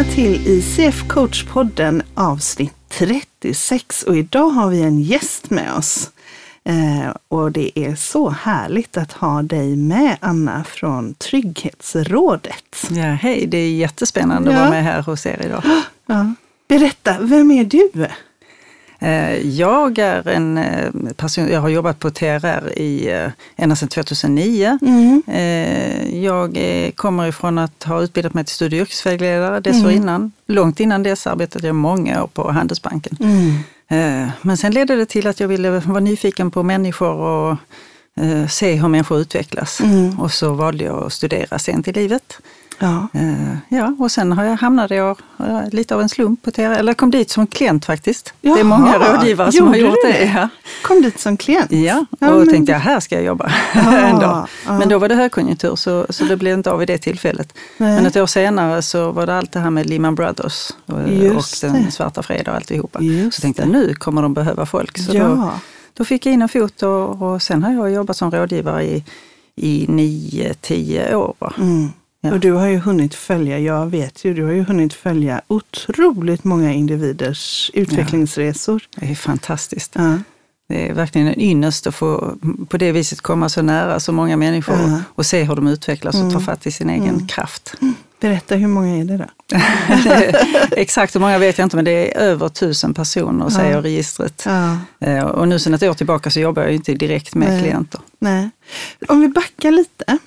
välkomna till ICF Coachpodden avsnitt 36 och idag har vi en gäst med oss. Eh, och det är så härligt att ha dig med Anna från Trygghetsrådet. Ja, hej, det är jättespännande ja. att vara med här hos er idag. Ja. Berätta, vem är du? Eh, jag är en eh, person, jag har jobbat på TRR i, eh, ända sedan 2009. Mm. Jag kommer ifrån att ha utbildat mig till studie och yrkesvägledare dessförinnan. Mm. Långt innan dess arbetade jag många år på Handelsbanken. Mm. Men sen ledde det till att jag ville vara nyfiken på människor och se hur människor utvecklas. Mm. Och så valde jag att studera sent i livet. Ja. Uh, ja, och sen har jag hamnat jag, lite av en slump på TR, eller kom dit som klient faktiskt. Jaha, det är många rådgivare som har gjort det. det. Ja. Kom dit som klient? Ja, och ja, men... tänkte jag, här ska jag jobba en dag. Men då var det högkonjunktur så, så det blev inte av i det tillfället. Nej. Men ett år senare så var det allt det här med Lehman Brothers och, och den svarta fredag och alltihopa. Just så tänkte jag, nu kommer de behöva folk. Så ja. då, då fick jag in en fot och, och sen har jag jobbat som rådgivare i, i nio, tio år. Mm. Ja. Och du har ju hunnit följa, jag vet ju, du har ju hunnit följa otroligt många individers utvecklingsresor. Ja, det är fantastiskt. Ja. Det är verkligen en ynnest att få på det viset komma så nära så många människor ja. och se hur de utvecklas och mm. ta fatt i sin egen mm. kraft. Berätta, hur många är det då? Exakt hur många vet jag inte, men det är över tusen personer, ja. säger registret. Ja. Eh, och nu sedan ett år tillbaka så jobbar jag inte direkt med Nej. klienter. Nej. Om vi backar lite.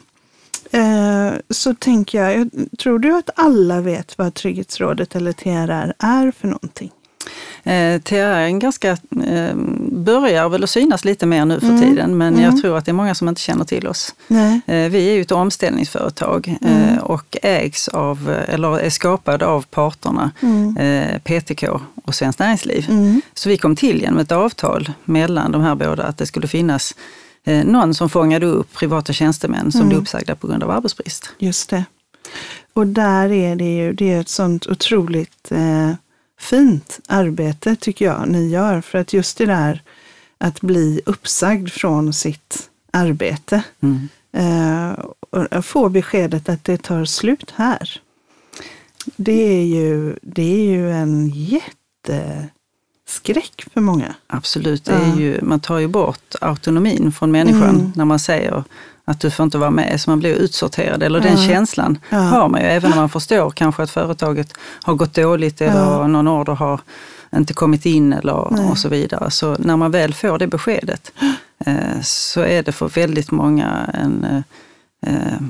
Eh, så tänker jag, tror du att alla vet vad Trygghetsrådet eller TRR är för någonting? Eh, TRR ganska, eh, börjar väl att synas lite mer nu för mm. tiden, men mm. jag tror att det är många som inte känner till oss. Eh, vi är ju ett omställningsföretag mm. och ägs av, eller är skapade av parterna mm. PTK och Svenskt Näringsliv. Mm. Så vi kom till genom ett avtal mellan de här båda att det skulle finnas någon som fångade upp privata tjänstemän som mm. blev uppsagda på grund av arbetsbrist. Just det. Och där är det ju det är ett sånt otroligt eh, fint arbete tycker jag ni gör. För att just det där att bli uppsagd från sitt arbete mm. eh, och få beskedet att det tar slut här. Det är ju, det är ju en jätte skräck för många. Absolut, det är ju, man tar ju bort autonomin från människan mm. när man säger att du får inte vara med, så man blir utsorterad. Eller den känslan har man ju, även om man förstår kanske att företaget har gått dåligt eller någon order har inte kommit in eller och så vidare. Så när man väl får det beskedet eh, så är det för väldigt många en, eh,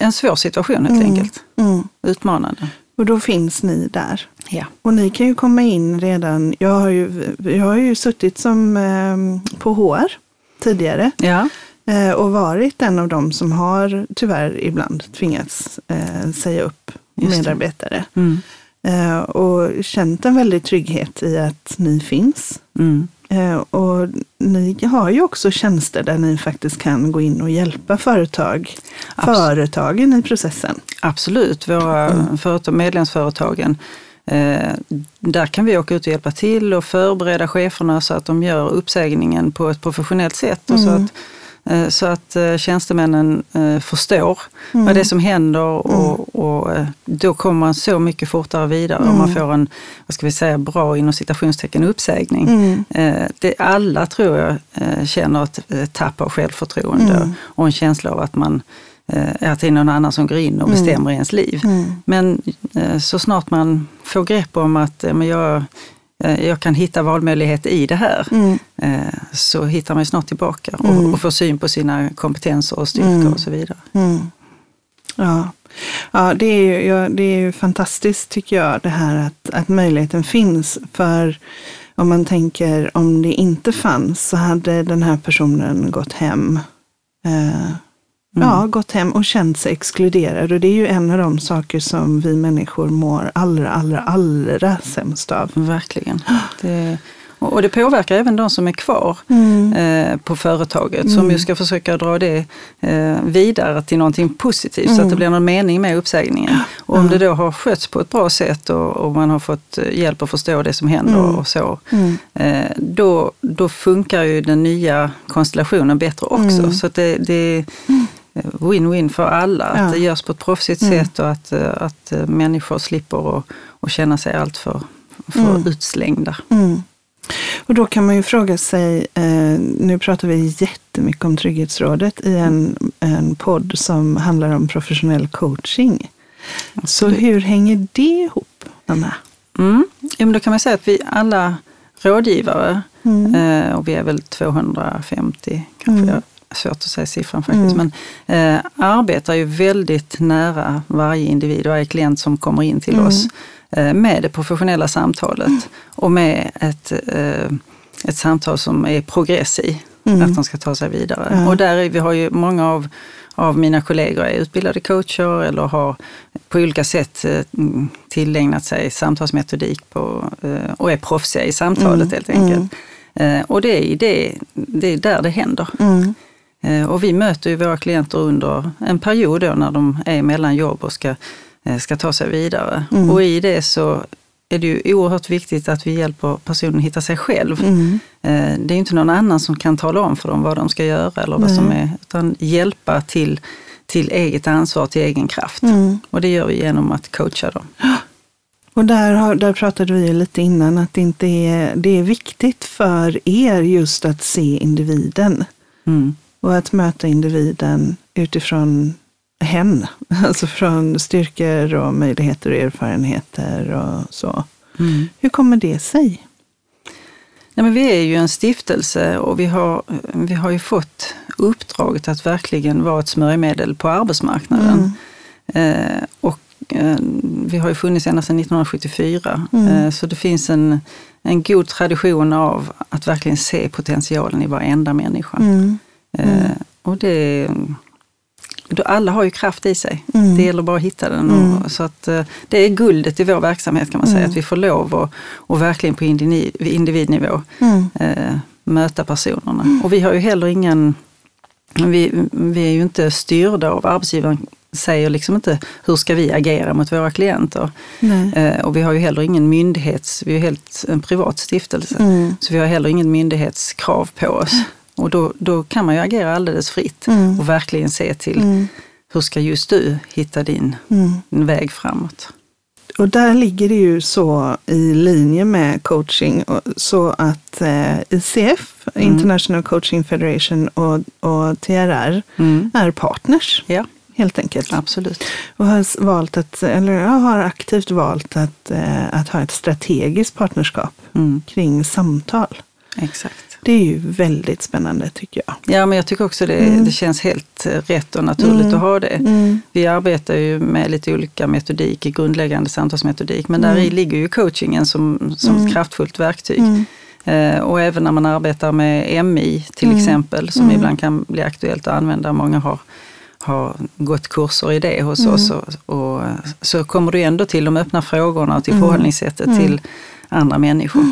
en svår situation helt mm. enkelt. Mm. Utmanande. Och då finns ni där. Ja. Och ni kan ju komma in redan, jag har ju, jag har ju suttit som eh, på HR tidigare. Ja. Eh, och varit en av dem som har tyvärr ibland tvingats eh, säga upp medarbetare. Mm. Eh, och känt en väldig trygghet i att ni finns. Mm. Eh, och ni har ju också tjänster där ni faktiskt kan gå in och hjälpa företag, Absolut. företagen i processen. Absolut, våra mm. företag, medlemsföretagen eh, där kan vi åka ut och hjälpa till och förbereda cheferna så att de gör uppsägningen på ett professionellt sätt. Och så mm. att Eh, så att eh, tjänstemännen eh, förstår mm. vad det är som händer och, mm. och, då kommer man så mycket fortare vidare mm. och man får en, vad ska vi säga, bra inom citationstecken uppsägning. Mm. Det, alla tror jag känner ett tapp av självförtroende mm. och en känsla av att man att det är någon annan som går in och mm. bestämmer i ens liv. Men så snart man får grepp om att men jag, Eh, jag kan hitta valmöjlighet i det här, mm. Eh, så hittar man snart tillbaka och, mm. och får syn på sina kompetenser och styrkor mm. och så vidare. Mm. Ja, ja, det, är ju, ja det är ju fantastiskt tycker jag det här att, att möjligheten finns. För om man tänker om det inte fanns så hade den här personen gått hem eh, Mm. Ja, gått hem och känt sig exkluderad. Och det är ju en av de saker som vi människor mår allra, allra, allra sämst av. Verkligen. Det, och det påverkar även de som är kvar mm. eh, på företaget mm. som ju ska försöka dra det eh, vidare till någonting positivt så att det mm. blir någon mening med uppsägningen. Och om det då har skötts på ett bra sätt och, och man har fått eh, hjälp att förstå det som händer mm. och så, mm. eh, då, då funkar ju den nya konstellationen bättre också. Så det, det win-win för alla. Ja. Att det görs på ett proffsigt Mm. sätt och att, eh, att eh, människor slipper att, att känna sig alltför för Mm. utslängda. Mm. Och då kan man ju fråga sig, eh, nu pratar vi jättemycket om Trygghetsrådet i en, en podd som handlar om professionell coaching. Så hur hänger det ihop, Anna? Mm. Jo, men då kan man säga att vi alla rådgivare, Mm. eh, och vi är väl 250, kanske Mm. Svårt att säga siffran faktiskt, Mm. men eh, arbetar ju väldigt nära varje individ och varje klient som kommer in till Mm. oss eh, med det professionella samtalet och med ett, eh, ett samtal som är progress i, Mm. att de ska ta sig vidare. Och där är, vi har ju många av, av mina kollegor är utbildade coacher eller har på olika sätt eh, mm, tillägnat sig samtalsmetodik på, eh, och är proffsiga i samtalet Mm. helt enkelt. Eh, Och det är, det, det är där det händer. Mm. Eh, Och vi möter ju våra klienter under en period då när de är mellan jobb och ska, eh, ska ta sig vidare. Mm. Och i det så är det ju oerhört viktigt att vi hjälper personen hitta sig själv. Mm. Eh, Det är inte någon annan som kan tala om för dem vad de ska göra eller vad Nej. som är, utan hjälpa till, till eget ansvar, till egen kraft. Mm. Och det gör vi genom att coacha dem. Och där, har, där pratade vi ju lite innan att det, inte är, det är viktigt för er just att se individen Mm. Och att möta individen utifrån hen. Alltså från styrkor och möjligheter och erfarenheter och så. Mm. Hur kommer det sig? Nej, men vi är ju en stiftelse och vi har, vi har ju fått uppdraget att verkligen vara ett smörjmedel på arbetsmarknaden. Eh, och eh, vi har ju funnits ända sedan 1974, Mm. eh, så det finns en, en god tradition av att verkligen se potentialen i varenda människa. Mm. Eh, och det, då alla har ju kraft i sig. Mm. Det gäller bara att hitta den. Mm. Och, så att, eh, det är guldet i vår verksamhet kan man säga, Mm. att vi får lov att och verkligen på individ, individnivå Mm. eh, möta personerna. Och vi har ju heller ingen, vi, vi är ju inte styrda av arbetsgivaren säger liksom inte hur ska vi agera mot våra klienter. Eh, och vi har ju heller ingen myndighets, vi är helt en privat stiftelse. Mm. Så vi har heller ingen myndighetskrav på oss. Och då, då kan man ju agera alldeles fritt Mm. och verkligen se till Mm. hur ska just du hitta din, Mm. din väg framåt. Och där ligger det ju så i linje med coaching så att eh, ICF, Mm. International Coaching Federation och, och TRR är partners Ja, helt enkelt. absolut. Och har valt att, eller jag har aktivt valt att, eh, att ha ett strategiskt partnerskap Mm, kring samtal. exakt. Det är ju väldigt spännande tycker jag. Ja, men jag tycker också det, Mm. det känns helt eh, rätt och naturligt Mm. att ha det. Mm. Vi arbetar ju med lite olika metodik, grundläggande samtalsmetodik, men där Mm. ligger ju coachingen som, som Mm. ett kraftfullt verktyg. Mm. Eh, och även när man arbetar med MI till Mm. exempel, som Mm. ibland kan bli aktuellt att använda. Många har, har gått kurser i det hos Mm. oss. Och, och, så kommer du ändå till de öppna frågorna och till Mm. förhållningssättet Mm. till andra människor.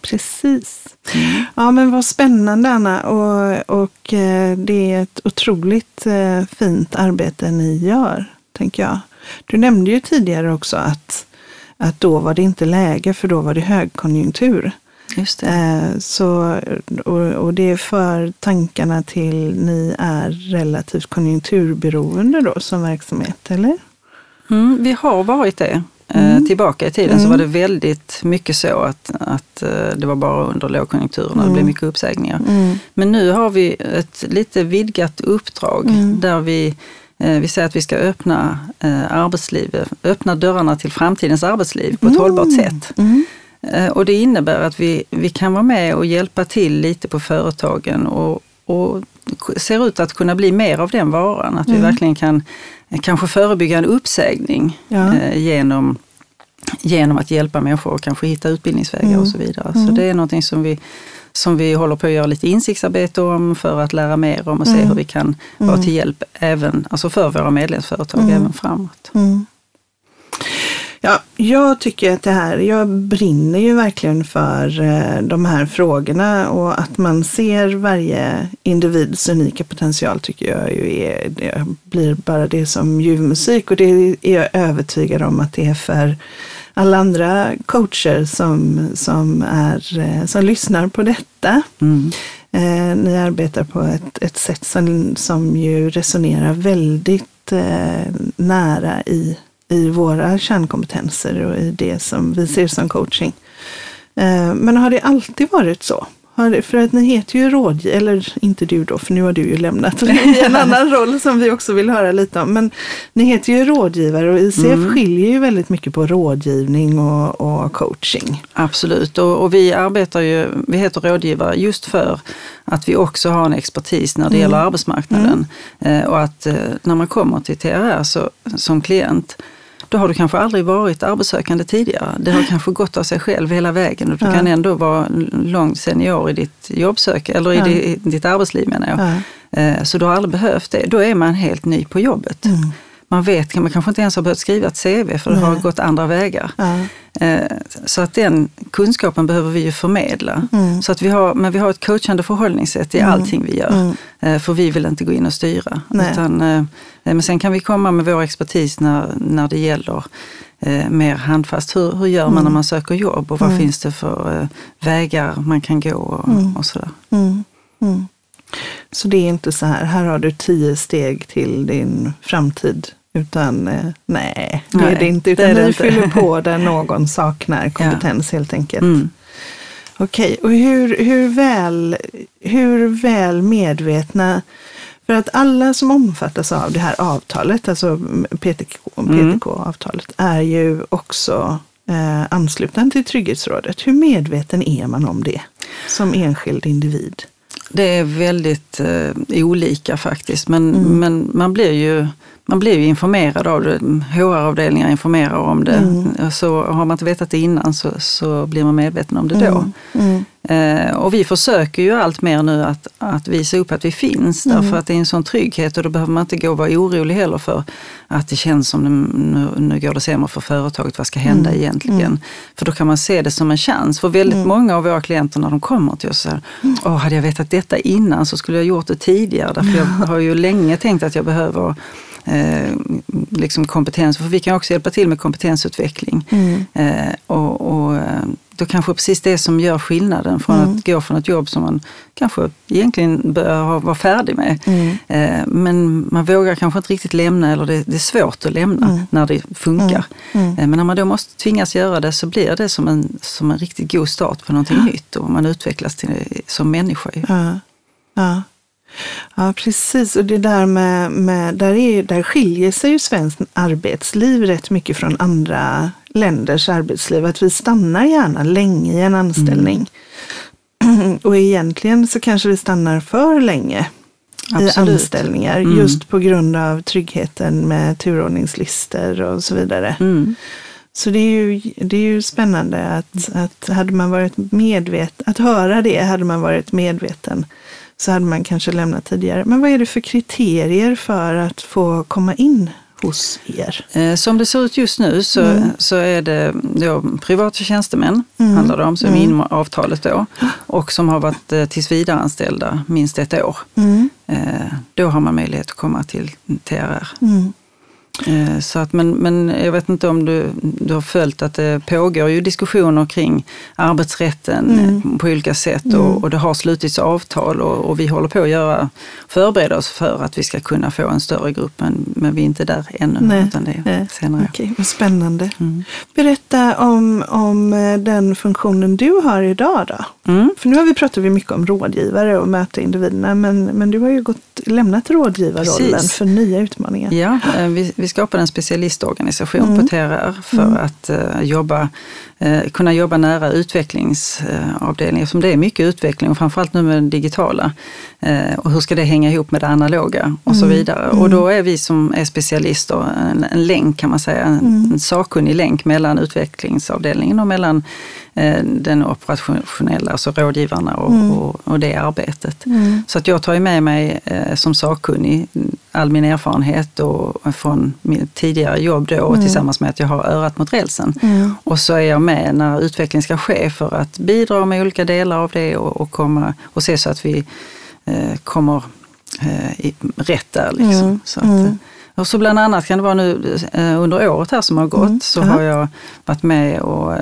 Precis. Mm. Ja men vad spännande Anna och, och eh, det är ett otroligt eh, fint arbete ni gör, tänker jag. Du nämnde ju tidigare också att, att då var det inte läge för då var det högkonjunktur. Just det. Eh, så, och, och det för tankarna till ni är relativt konjunkturberoende då som verksamhet, eller? Mm, vi har varit det. Eh, Mm. Tillbaka i tiden så Mm. var det väldigt mycket så att, att eh, det var bara under lågkonjunkturen och det Mm. blev mycket uppsägningar. Mm. Men nu har vi ett lite vidgat uppdrag Mm. där vi, eh, vi säger att vi ska öppna arbetslivet, öppna dörrarna till framtidens arbetsliv på ett Mm. hållbart sätt. Mm. Och det innebär att vi, vi kan vara med och hjälpa till lite på företagen och, och ser ut att kunna bli mer av den varan. Att vi Mm. verkligen kan kanske förebygga en uppsägning Ja. eh, genom, genom att hjälpa människor och kanske hitta utbildningsvägar Mm. och så vidare. Mm. Så det är någonting som vi, som vi håller på att göra lite insiktsarbete om för att lära mer om och se Mm. hur vi kan vara Mm. till hjälp även, alltså för våra medlemsföretag Mm. även framåt. Ja, jag tycker att det här, jag brinner ju verkligen för eh, de här frågorna och att man ser varje individs unika potential tycker jag ju är, det blir bara det som ljuv musik och det är jag övertygad om att det är för alla andra coacher som, som, är, eh, som lyssnar på detta. Mm. Eh, ni arbetar på ett, ett sätt som, som ju resonerar väldigt eh, nära i, i våra kärnkompetenser och i det som vi ser som coaching. Eh, men har det alltid varit så? För att ni heter ju rådgivare, eller inte du då, för nu har du ju lämnat i en annan roll som vi också vill höra lite om. Men ni heter ju rådgivare och ICF mm. skiljer ju väldigt mycket på rådgivning och, och coaching. Absolut, och, och, vi arbetar ju, vi heter rådgivare just för att vi också har en expertis när det mm. gäller arbetsmarknaden. Mm. Eh, och att eh, när man kommer till TRR så, som klient då har du kanske aldrig varit arbetssökande tidigare. Det har kanske gått av sig själv hela vägen och du ja. kan ändå vara långt senior i ditt jobbsök, eller i ja. ditt, ditt arbetsliv menar jag. Ja. Eh, så du har aldrig behövt det. Då är man helt ny på jobbet. Mm man vet, man kanske inte ens har behövt skriva ett CV för det har gått andra vägar. Ja. Eh, så att den kunskapen behöver vi ju förmedla. Mm. Så att vi har, men vi har ett coachande förhållningssätt i mm. allting vi gör. Mm. Eh, för vi vill inte gå in och styra. Utan, eh, men sen kan vi komma med vår expertis när, när det gäller mer handfast. Hur, hur gör man när mm. man söker jobb och vad mm. finns det för vägar man kan gå och, mm. och sådär. Så det är inte så här, här har du tio steg till din framtid utan eh, nej, det nej, är det inte. Utan det ni fyller på där någon saknar kompetens ja. helt enkelt. Mm. Okej, och hur, hur, väl, hur väl medvetna för att alla som omfattas av det här avtalet, alltså PTK, PTK-avtalet, är ju också eh, anslutna till Trygghetsrådet. Hur medveten är man om det som enskild individ? Det är väldigt eh, olika faktiskt, men, mm. men man blir ju man blir ju informerad av det. HR-avdelningar informerar om det. Mm. Så har man inte vetat det innan så, så blir man medveten om det då. Mm. Mm. Eh, och vi försöker ju allt mer nu att, att visa upp att vi finns mm. därför att det är en sån trygghet och då behöver man inte gå och vara orolig heller för att det känns som nu, nu går det sämre för företaget, vad ska hända mm. egentligen? Mm. För då kan man se det som en chans. För väldigt många av våra klienter när de kommer till oss säger, Åh, hade jag vetat detta innan så skulle jag gjort det tidigare. Därför jag har ju länge tänkt att jag behöver eh, liksom kompetens. För vi kan också hjälpa till med kompetensutveckling. Mm. Eh, och, och eh, då kanske precis det som gör skillnaden från mm. att gå från ett jobb som man kanske egentligen bör vara färdig med. Mm. Eh, men man vågar kanske inte riktigt lämna eller det, det är svårt att lämna mm. när det funkar. Mm. Mm. Eh, men när man då måste tvingas göra det så blir det som en, som en riktigt god start på någonting nytt och man utvecklas till, som människa. Ja. Ja. Ja, precis. Och det där med, med där, är, där skiljer sig ju svenskt arbetsliv rätt mycket från andra länders arbetsliv. Att vi stannar gärna länge i en anställning. Mm. Och egentligen så kanske vi stannar för länge Absolut. i anställningar. Mm. Just på grund av tryggheten med turordningslistor och så vidare. Mm. Så det är ju, det är ju spännande att, att hade man varit medveten, att höra det hade man varit medveten så hade man kanske lämnat tidigare. Men vad är det för kriterier för att få komma in hos er? Eh, som det ser ut just nu så, mm. så är det då privata tjänstemän, mm. handlar det om, som är mm. avtalet då, och som har varit eh, tillsvidareanställda minst ett år. Mm. Eh, då har man möjlighet att komma till TRR. Mm. Eh, så att, men, men jag vet inte om du, du har följt att det pågår ju diskussioner kring arbetsrätten mm. på olika sätt mm. och, och, det har slutits avtal och, och, vi håller på att göra, förbereda oss för att vi ska kunna få en större grupp men, men vi är inte där ännu. Nej. Utan det är senare. Okej, vad spännande. Mm. Berätta om, om eh, den funktionen du har idag då. Mm. För nu har vi pratat mycket om rådgivare och möta individerna men, men du har ju gått, lämnat rådgivarrollen Precis. för nya utmaningar. Ja, eh, vi, vi skapade en specialistorganisation mm. på TRR för mm. att uh, jobba, uh, kunna jobba nära utvecklingsavdelningen eftersom det är mycket utveckling och framförallt nu med den digitala. Uh, och hur ska det hänga ihop med det analoga och så mm. vidare. Och då är vi som är specialister en, en länk kan man säga, en, mm. en sakkunnig länk mellan utvecklingsavdelningen och mellan den operationella, alltså rådgivarna och, mm. och, och det arbetet. Mm. Så att jag tar med mig eh, som sakkunnig all min erfarenhet och från mitt tidigare jobb då mm. tillsammans med att jag har örat mot rälsen. Mm. Och så är jag med när utveckling ska ske för att bidra med olika delar av det och, och, komma, och se så att vi eh, kommer eh, i, rätt där. Liksom. Mm. Så att, mm. Eh, och så bland annat kan det vara nu eh, under året här som har gått mm. så har jag varit med och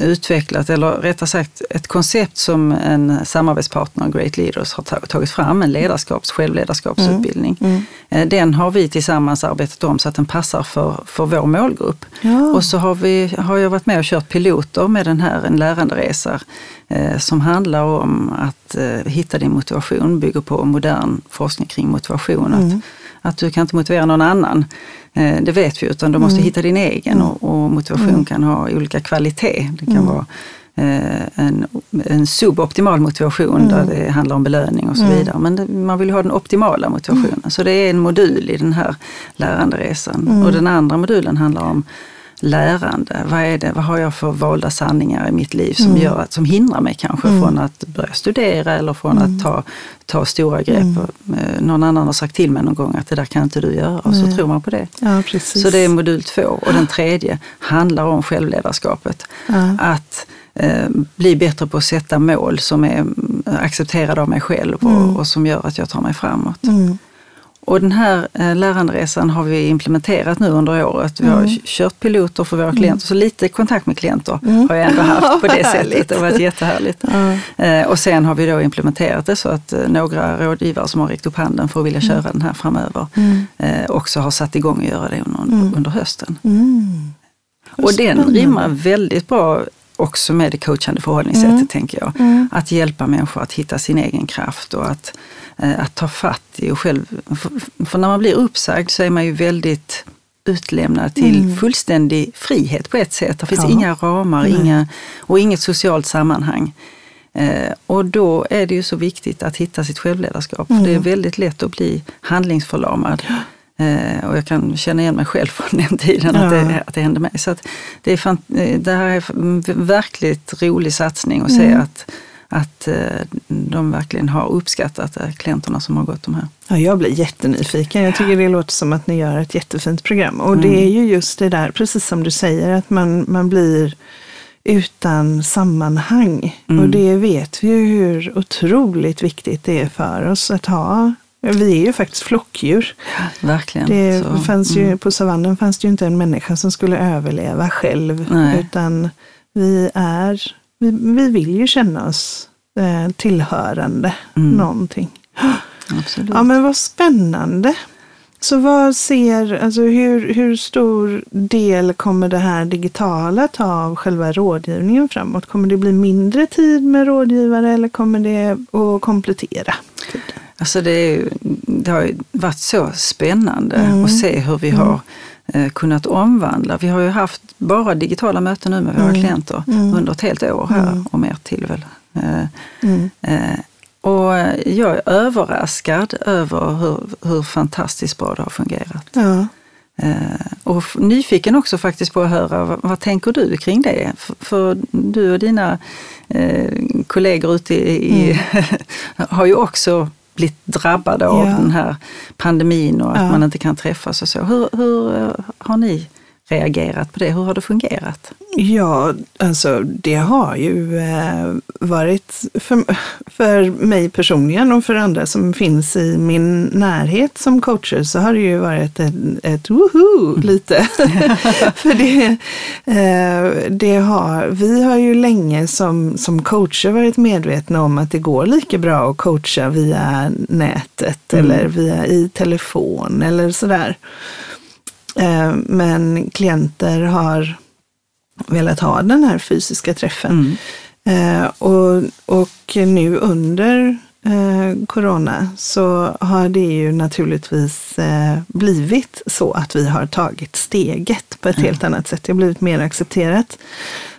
utvecklat, eller rättare sagt ett koncept som en samarbetspartner, Great Leaders, har tagit fram, en ledarskaps, självledarskapsutbildning. Mm. Mm. Den har vi tillsammans arbetat om så att den passar för, för vår målgrupp. Ja. Och så har, vi, har jag varit med och kört piloter med den här, en läranderesa eh, som handlar om att eh, hitta din motivation, bygger på modern forskning kring motivation. Mm. Att, att du kan inte motivera någon annan. Eh, det vet vi, utan du måste mm. hitta din egen mm. och, och motivation mm. kan ha olika kvalitet. Det kan mm. vara eh, en, en suboptimal motivation där mm. det handlar om belöning och så mm. vidare. Men det, man vill ha den optimala motivationen. Så det är en modul i den här läranderesan. Och den andra modulen handlar om lärande. Vad, är det, vad har jag för valda sanningar i mitt liv som, mm. gör att, som hindrar mig kanske mm. från att börja studera eller från mm. att ta, ta stora grepp. Mm. Eh, någon annan har sagt till mig någon gång att det där kan inte du göra och så tror man på det. Ja, så det är modul två. Och den tredje handlar om självledarskapet. Ja. Att eh, bli bättre på att sätta mål som är accepterade av mig själv och, mm. och som gör att jag tar mig framåt. Mm. Och den här eh, läranderesan har vi implementerat nu under året. Vi har mm. kört piloter för våra mm. klienter, så lite kontakt med klienter mm. har jag ändå haft på det sättet. Det har varit jättehärligt. Mm. Och sen har vi då implementerat det så att eh, några rådgivare som har räckt upp handen för att vilja köra mm. den här framöver mm. också har satt igång att göra det under, under hösten. Och den rimmar väldigt bra också med det coachande förhållningssättet, mm. tänker jag. Mm. Att hjälpa människor att hitta sin egen kraft och att, att ta fatt i och själv... För, när man blir uppsagd så är man ju väldigt utlämnad till mm. fullständig frihet på ett sätt. Det finns ja. inga ramar inga, och inget socialt sammanhang. Eh, och då är det ju så viktigt att hitta sitt självledarskap. För det är mm. väldigt lätt att bli handlingsförlamad. Eh, och jag kan känna igen mig själv från den tiden, ja. att, det, att det hände mig. Så det, är fan, eh, det här är en verkligt rolig satsning att mm. se att, att eh, de verkligen har uppskattat det, klienterna som har gått de här. Ja, jag blir jättenyfiken. Jag tycker det låter som att ni gör ett jättefint program. Och mm. det är ju just det där, precis som du säger, att man, man blir utan sammanhang. Mm. Och det vet vi ju hur otroligt viktigt det är för oss att ha vi är ju faktiskt flockdjur. verkligen. Det så, fanns ju, mm. På savannen fanns det ju inte en människa som skulle överleva själv. Nej. Utan vi är, vi, vi vill ju känna oss eh, tillhörande mm. någonting. Absolut. Ja men vad spännande. Så vad ser, alltså hur, hur stor del kommer det här digitala ta av själva rådgivningen framåt? Kommer det bli mindre tid med rådgivare eller kommer det att komplettera? Alltså det, är, det har varit så spännande mm. att se hur vi mm. har kunnat omvandla. Vi har ju haft bara digitala möten nu med våra mm. klienter mm. under ett helt år här mm. och mer till väl. Eh, mm. eh, och jag är överraskad över hur, hur fantastiskt bra det har fungerat. Ja. Och nyfiken också faktiskt på att höra, vad, vad tänker du kring det? För, för du och dina eh, kollegor ute i, mm. har ju också blivit drabbade av ja. den här pandemin och att man inte kan träffas och så. Hur, hur eh, har ni reagerat på det? Hur har det fungerat? Ja, alltså det har ju eh, varit för, för mig personligen och för andra som finns i min närhet som coacher så har det ju varit ett, ett woho lite. för det, eh, det har, vi har ju länge som, som coacher varit medvetna om att det går lika bra att coacha via nätet mm. eller via i telefon eller sådär. Eh, men klienter har velat ha den här fysiska träffen. Mm. Eh, och, och nu under eh, corona så har det ju naturligtvis blivit så att vi har tagit steget på ett mm. helt annat sätt. Det har blivit mer accepterat.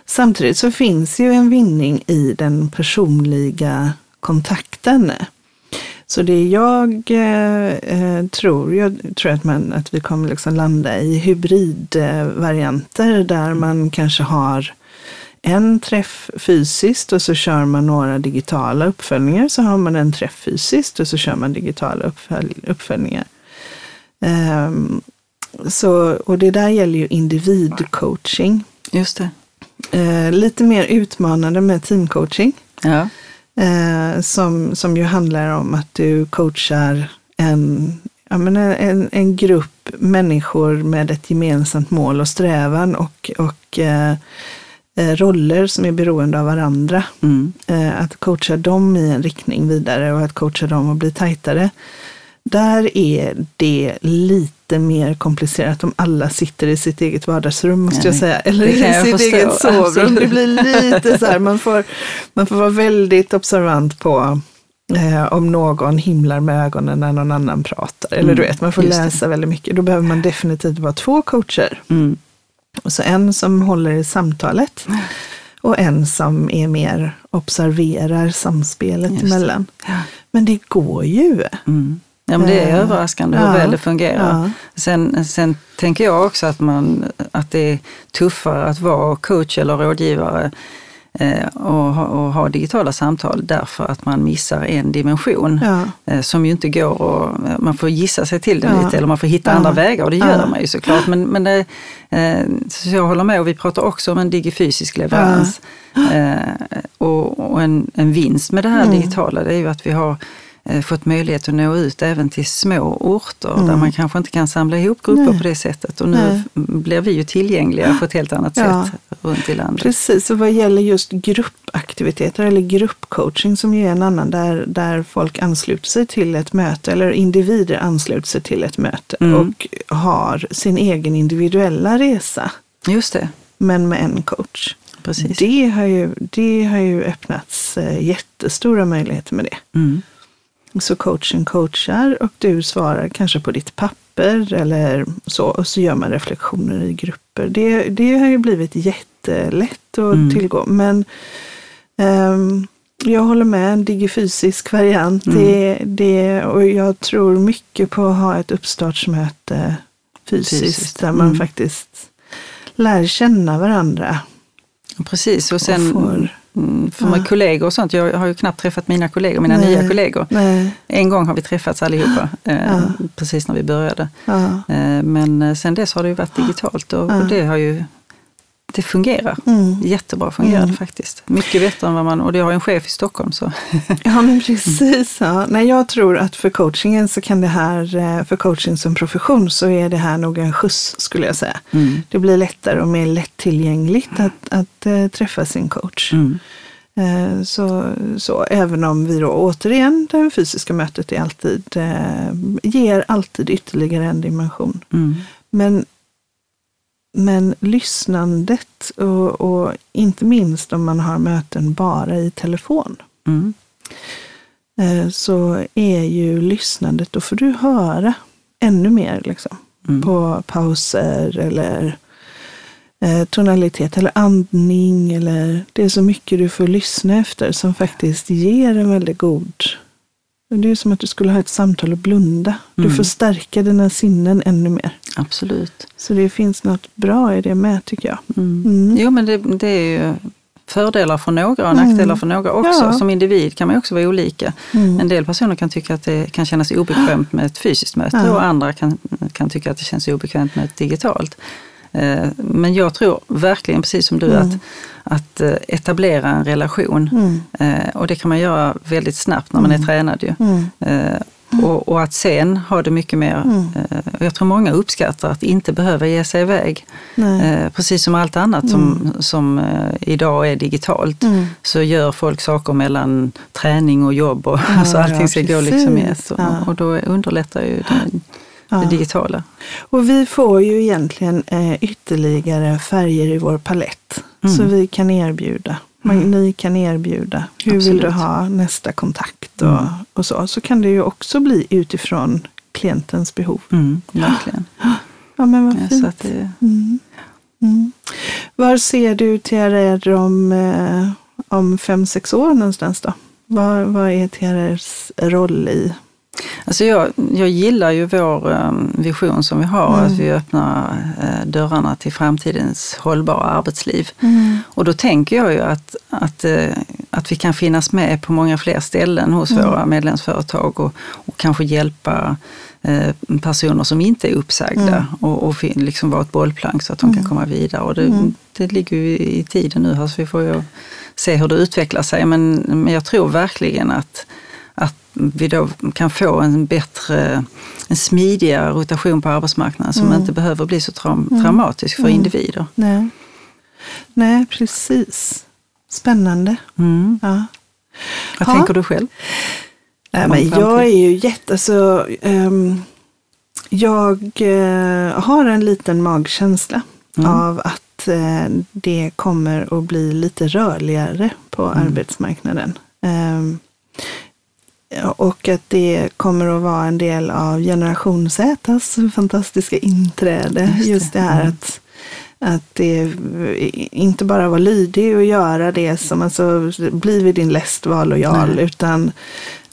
Samtidigt så finns ju en vinning i den personliga kontakten. Så det jag eh, tror, jag tror att, man, att vi kommer liksom landa i hybridvarianter där man kanske har en träff fysiskt och så kör man några digitala uppföljningar. Så har man en träff fysiskt och så kör man digitala uppfölj, uppföljningar. Um, så, och det där gäller ju individcoaching. Just det. Uh, lite mer utmanande med teamcoaching. Ja eh, som, som ju handlar om att du coachar en, ja, men en, en grupp människor med ett gemensamt mål och strävan och, och eh, eh, roller som är beroende av varandra. Mm. Eh, att coacha dem i en riktning vidare och att coacha dem att bli tajtare. Där är det lite mer komplicerat om alla sitter i sitt eget vardagsrum måste Ja, jag säga. Eller i sitt förstå. eget sovrum. Absolut. Det blir lite så här, man får, man får vara väldigt observant på eh, om någon himlar med ögonen när någon annan pratar. Eller Mm, du vet, man får just det. läsa väldigt mycket. Då behöver man definitivt vara två coacher. Mm. Och så en som håller i samtalet och en som är mer observerar samspelet Just emellan. Ja. Men det går ju. Mm. Ja, men det är Eh, överraskande hur ja, väl det fungerar. ja. Sen, sen tänker jag också att, man, att det är tuffare att vara coach eller rådgivare eh, och, ha, och ha digitala samtal därför att man missar en dimension Ja. eh, som ju inte går och man får gissa sig till den Ja. lite eller man får hitta Ja. andra vägar och det gör man ju såklart. Men, men det, så jag håller med och vi pratar också om en digifysisk leverans. Och och en, en vinst med det här Mm. digitala det är ju att vi har fått möjlighet att nå ut även till små orter Mm. där man kanske inte kan samla ihop grupper Nej. på det sättet. Och nu Nej. blir vi ju tillgängliga på ett helt annat Ja. sätt runt i landet. Precis, och vad gäller just gruppaktiviteter eller gruppcoaching som ju är en annan där, där folk ansluter sig till ett möte eller individer ansluter sig till ett möte Mm. och har sin egen individuella resa Just det, men med en coach. precis. Det har, ju, det har ju öppnats eh, jättestora möjligheter med det. Mm. Så coachen coachar och du svarar kanske på ditt papper eller så och så gör man reflektioner i grupper. Det, det har ju blivit jättelätt att Mm. tillgå. Men ehm, jag håller med, en digifysisk variant. Mm. Det, det, och jag tror mycket på att ha ett uppstartsmöte fysiskt, Fysiskt, där man mm. faktiskt lär känna varandra. Precis, och Och sen får- mm, för Ja. med kollegor och sånt, jag har ju knappt träffat mina kollegor, mina Nej. nya kollegor. Nej, En gång har vi träffats allihopa, eh, Ja. precis när vi började. ja. Eh, men eh, sen dess har det ju varit digitalt Ja. och det har ju det fungerar. Mm. Jättebra fungerar Mm. faktiskt. Mycket bättre än vad man, och det har en chef i Stockholm så. Ja, men precis. Ja. Nej, jag tror att för coachingen så kan det här, eh, för coaching som profession så är det här nog en skjuts skulle jag säga. Mm. Det blir lättare och mer lättillgängligt att, att eh, träffa sin coach. Mm. Eh, så, så även om vi då återigen, det fysiska mötet är alltid, eh, ger alltid ytterligare en dimension. Mm. Men, men lyssnandet och, och inte minst om man har möten bara i telefon. Mm. eh, så är ju lyssnandet, då får du höra ännu mer liksom, Mm. på pauser eller eh, tonalitet eller andning. Eller, det är så mycket du får lyssna efter som faktiskt ger en väldigt god... Det är som att du skulle ha ett samtal och blunda. Du Mm. får stärka dina sinnen ännu mer. Absolut. Så det finns något bra i det med tycker jag. Mm. Mm. Jo men det, det är ju fördelar för några och Mm. nackdelar för några också. Ja. Som individ kan man också vara olika. Mm. En del personer kan tycka att det kan kännas obekvämt med ett fysiskt möte Ja. och andra kan, kan tycka att det känns obekvämt med ett digitalt. Eh, Men jag tror verkligen, precis som du, Mm. att, att eh, etablera en relation. Mm. Eh, Och det kan man göra väldigt snabbt när man är Mm. tränad ju. Mm. Och, och att sen ha det mycket mer, Mm. jag tror många uppskattar att inte behöva ge sig iväg. Nej. Precis som allt annat som, som idag är digitalt så gör folk saker mellan träning och jobb och Ja, alltså allting ja, ska gå liksom i ett. Och, och då underlättar ju det, Ja. det digitala. Och vi får ju egentligen eh, ytterligare färger i vår palett. Mm. Så vi kan erbjuda. Man, Ni kan erbjuda. Hur vill du Absolut. ha nästa kontakt och, Mm. och så. Så kan det ju också bli utifrån klientens behov. Mm, verkligen. Ja men vad Ja, fint. att det, Mm. Mm. Var ser du TRR om, eh, om fem, sex år någonstans då? Vad, vad är TRRs roll i? Alltså jag, jag gillar ju vår eh, vision som vi har, Mm. att vi öppnar eh, dörrarna till framtidens hållbara arbetsliv. Mm. Och då tänker jag ju att, att, eh, att vi kan finnas med på många fler ställen hos Mm. våra medlemsföretag och, och kanske hjälpa eh, personer som inte är uppsagda Mm. och, och liksom vara ett bollplank så att de Mm. kan komma vidare. Och det, Mm. det ligger ju i tiden nu här så vi får ju se hur det utvecklar sig. Men, men jag tror verkligen att vi då kan få en bättre, en smidigare rotation på arbetsmarknaden som Mm. inte behöver bli så traum, Mm. traumatisk för Mm. individer. Nej. Nej, precis. Spännande. Mm. Ja. Vad Ja. tänker du själv? Nej, men jag är ju jätte... Alltså, ehm, jag eh, har en liten magkänsla Mm. av att eh, det kommer att bli lite rörligare på Mm. arbetsmarknaden. Ehm, och att det kommer att vara en del av generation Zs fantastiska inträde. Just Just det. det, här Mm. att, att det inte bara vara lydig och göra det som, alltså bli vid din läst, var lojal, utan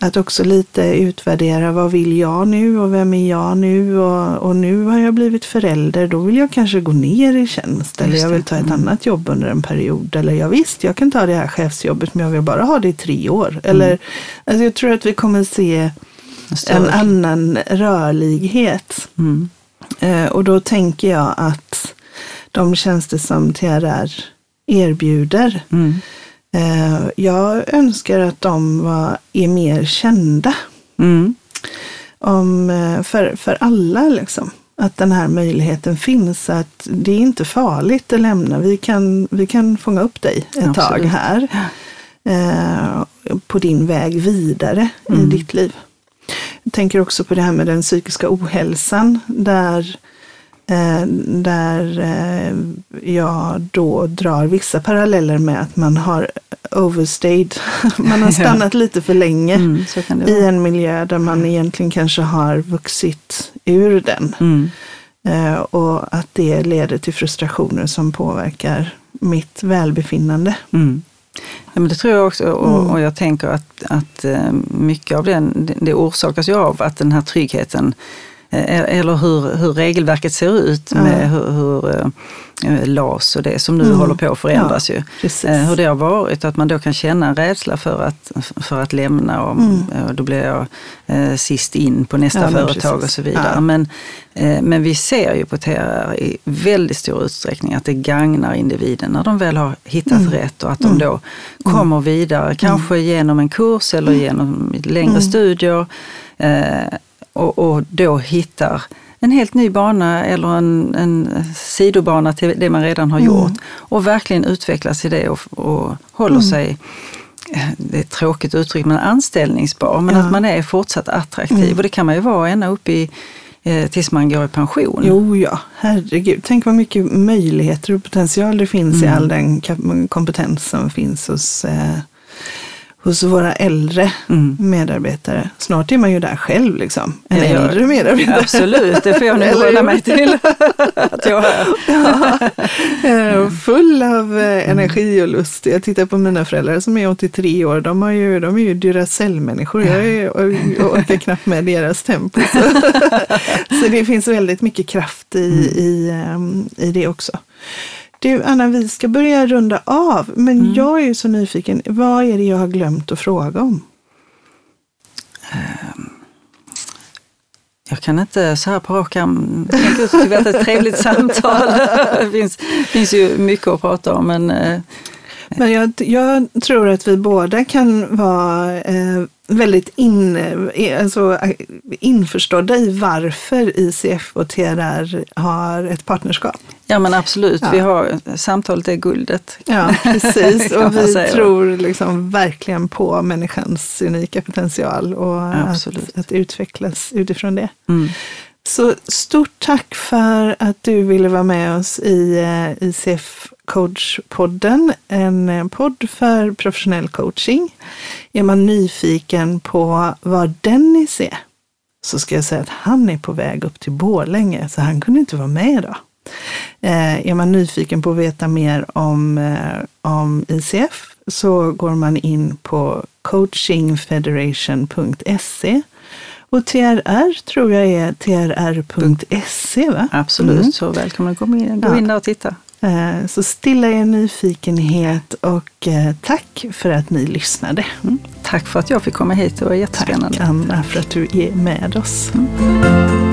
att också lite utvärdera vad vill jag nu och vem är jag nu och, och nu har jag blivit förälder, då vill jag kanske gå ner i tjänst eller jag vill ta ett Mm. annat jobb under en period eller jag visst, jag kan ta det här chefsjobbet men jag vill bara ha det i tre år. Mm. Eller, alltså jag tror att vi kommer se en annan rörlighet. Mm. Eh, och då tänker jag att de tjänster som TRR erbjuder, Mm. Eh, jag önskar att de var, är mer kända Mm. om, eh, för, för alla. Liksom. Att den här möjligheten finns. Att det är inte farligt att lämna. Vi kan, vi kan fånga upp dig ett tag Absolut. här. Eh, på din väg vidare Mm. i ditt liv. Jag tänker också på det här med den psykiska ohälsan. Där, där eh, jag då drar vissa paralleller med att man har overstayed. man har stannat lite för länge Mm. I en miljö där man egentligen kanske har vuxit ur den. Mm. Eh, och att det leder till frustrationer som påverkar mitt välbefinnande. Mm. Ja, men det tror jag också och, Mm. och jag tänker att, att eh, mycket av den, det- orsakas ju av att den här tryggheten eh, eller hur, hur regelverket ser ut Ja. med hur, hur eh, LAS och det som nu Mm. håller på att förändras ju. Precis. Eh, Hur det har varit, att man då kan känna en rädsla för att, för att lämna och, Mm. och då blir jag eh, sist in på nästa Ja, företag och så vidare. Ja. Men, eh, men vi ser ju på TRR i väldigt stor utsträckning att det gagnar individen när de väl har hittat Mm. rätt och att de Mm. då kommer vidare, kanske genom en kurs eller genom längre Mm. studier eh, och, och då hittar en helt ny bana eller en, en sidobana till det man redan har Mm. gjort och verkligen utvecklas i det och, och håller Mm. sig eh, det är ett tråkigt uttryck, men anställningsbar. Men Ja. att man är fortsatt attraktiv. Mm. Och det kan man ju vara ända upp i, eh, tills man går i pension. Jo, ja, herregud. Tänk vad mycket möjligheter och potential det finns i Mm. all den kompetens som finns hos, eh, hos våra äldre Mm. medarbetare. Snart är man ju där själv, liksom. En Ja, ja. äldre medarbetare. Absolut, det får jag Eller hålla mig till. att jag är. Eh, Full av eh, energi och lust. Jag tittar på mina föräldrar som är 83 år. De, har ju, de är ju Duracell-människor. Jag, är, jag orkar knappt med deras tempo. Så, så det finns väldigt mycket kraft i, i, ehm, i det också. Du Anna, vi ska börja runda av. Men jag är ju så nyfiken. Vad är det jag har glömt att fråga om? Jag kan inte så här på rak arm tänka ut att det är ett trevligt samtal. Det finns, finns ju mycket att prata om men eh, Men jag, jag tror att vi båda kan vara eh, väldigt in, eh, alltså, införstådda i varför ICF och TRR har ett partnerskap. Ja men absolut, Ja. vi har, samtalet är guldet. Ja, precis. Och vi tror liksom verkligen på människans unika potential och att, att utvecklas utifrån det. Mm. Så stort tack för att du ville vara med oss i eh, ICF Coach-podden. En eh, podd för professionell coaching. Är man nyfiken på vad Dennis är så ska jag säga att han är på väg upp till Borlänge så han kunde inte vara med idag. Eh, är man nyfiken på att veta mer om, eh, om ICF så går man in på coachingfederation.se och TRR tror jag är trr.se va? Absolut, Mm. så välkommen gå in, gå in där och titta. Eh, Så stilla er nyfikenhet och tack för att ni lyssnade. Mm. Tack för att jag fick komma hit, det var jättespännande. Tack Anna för att du är med oss. Mm.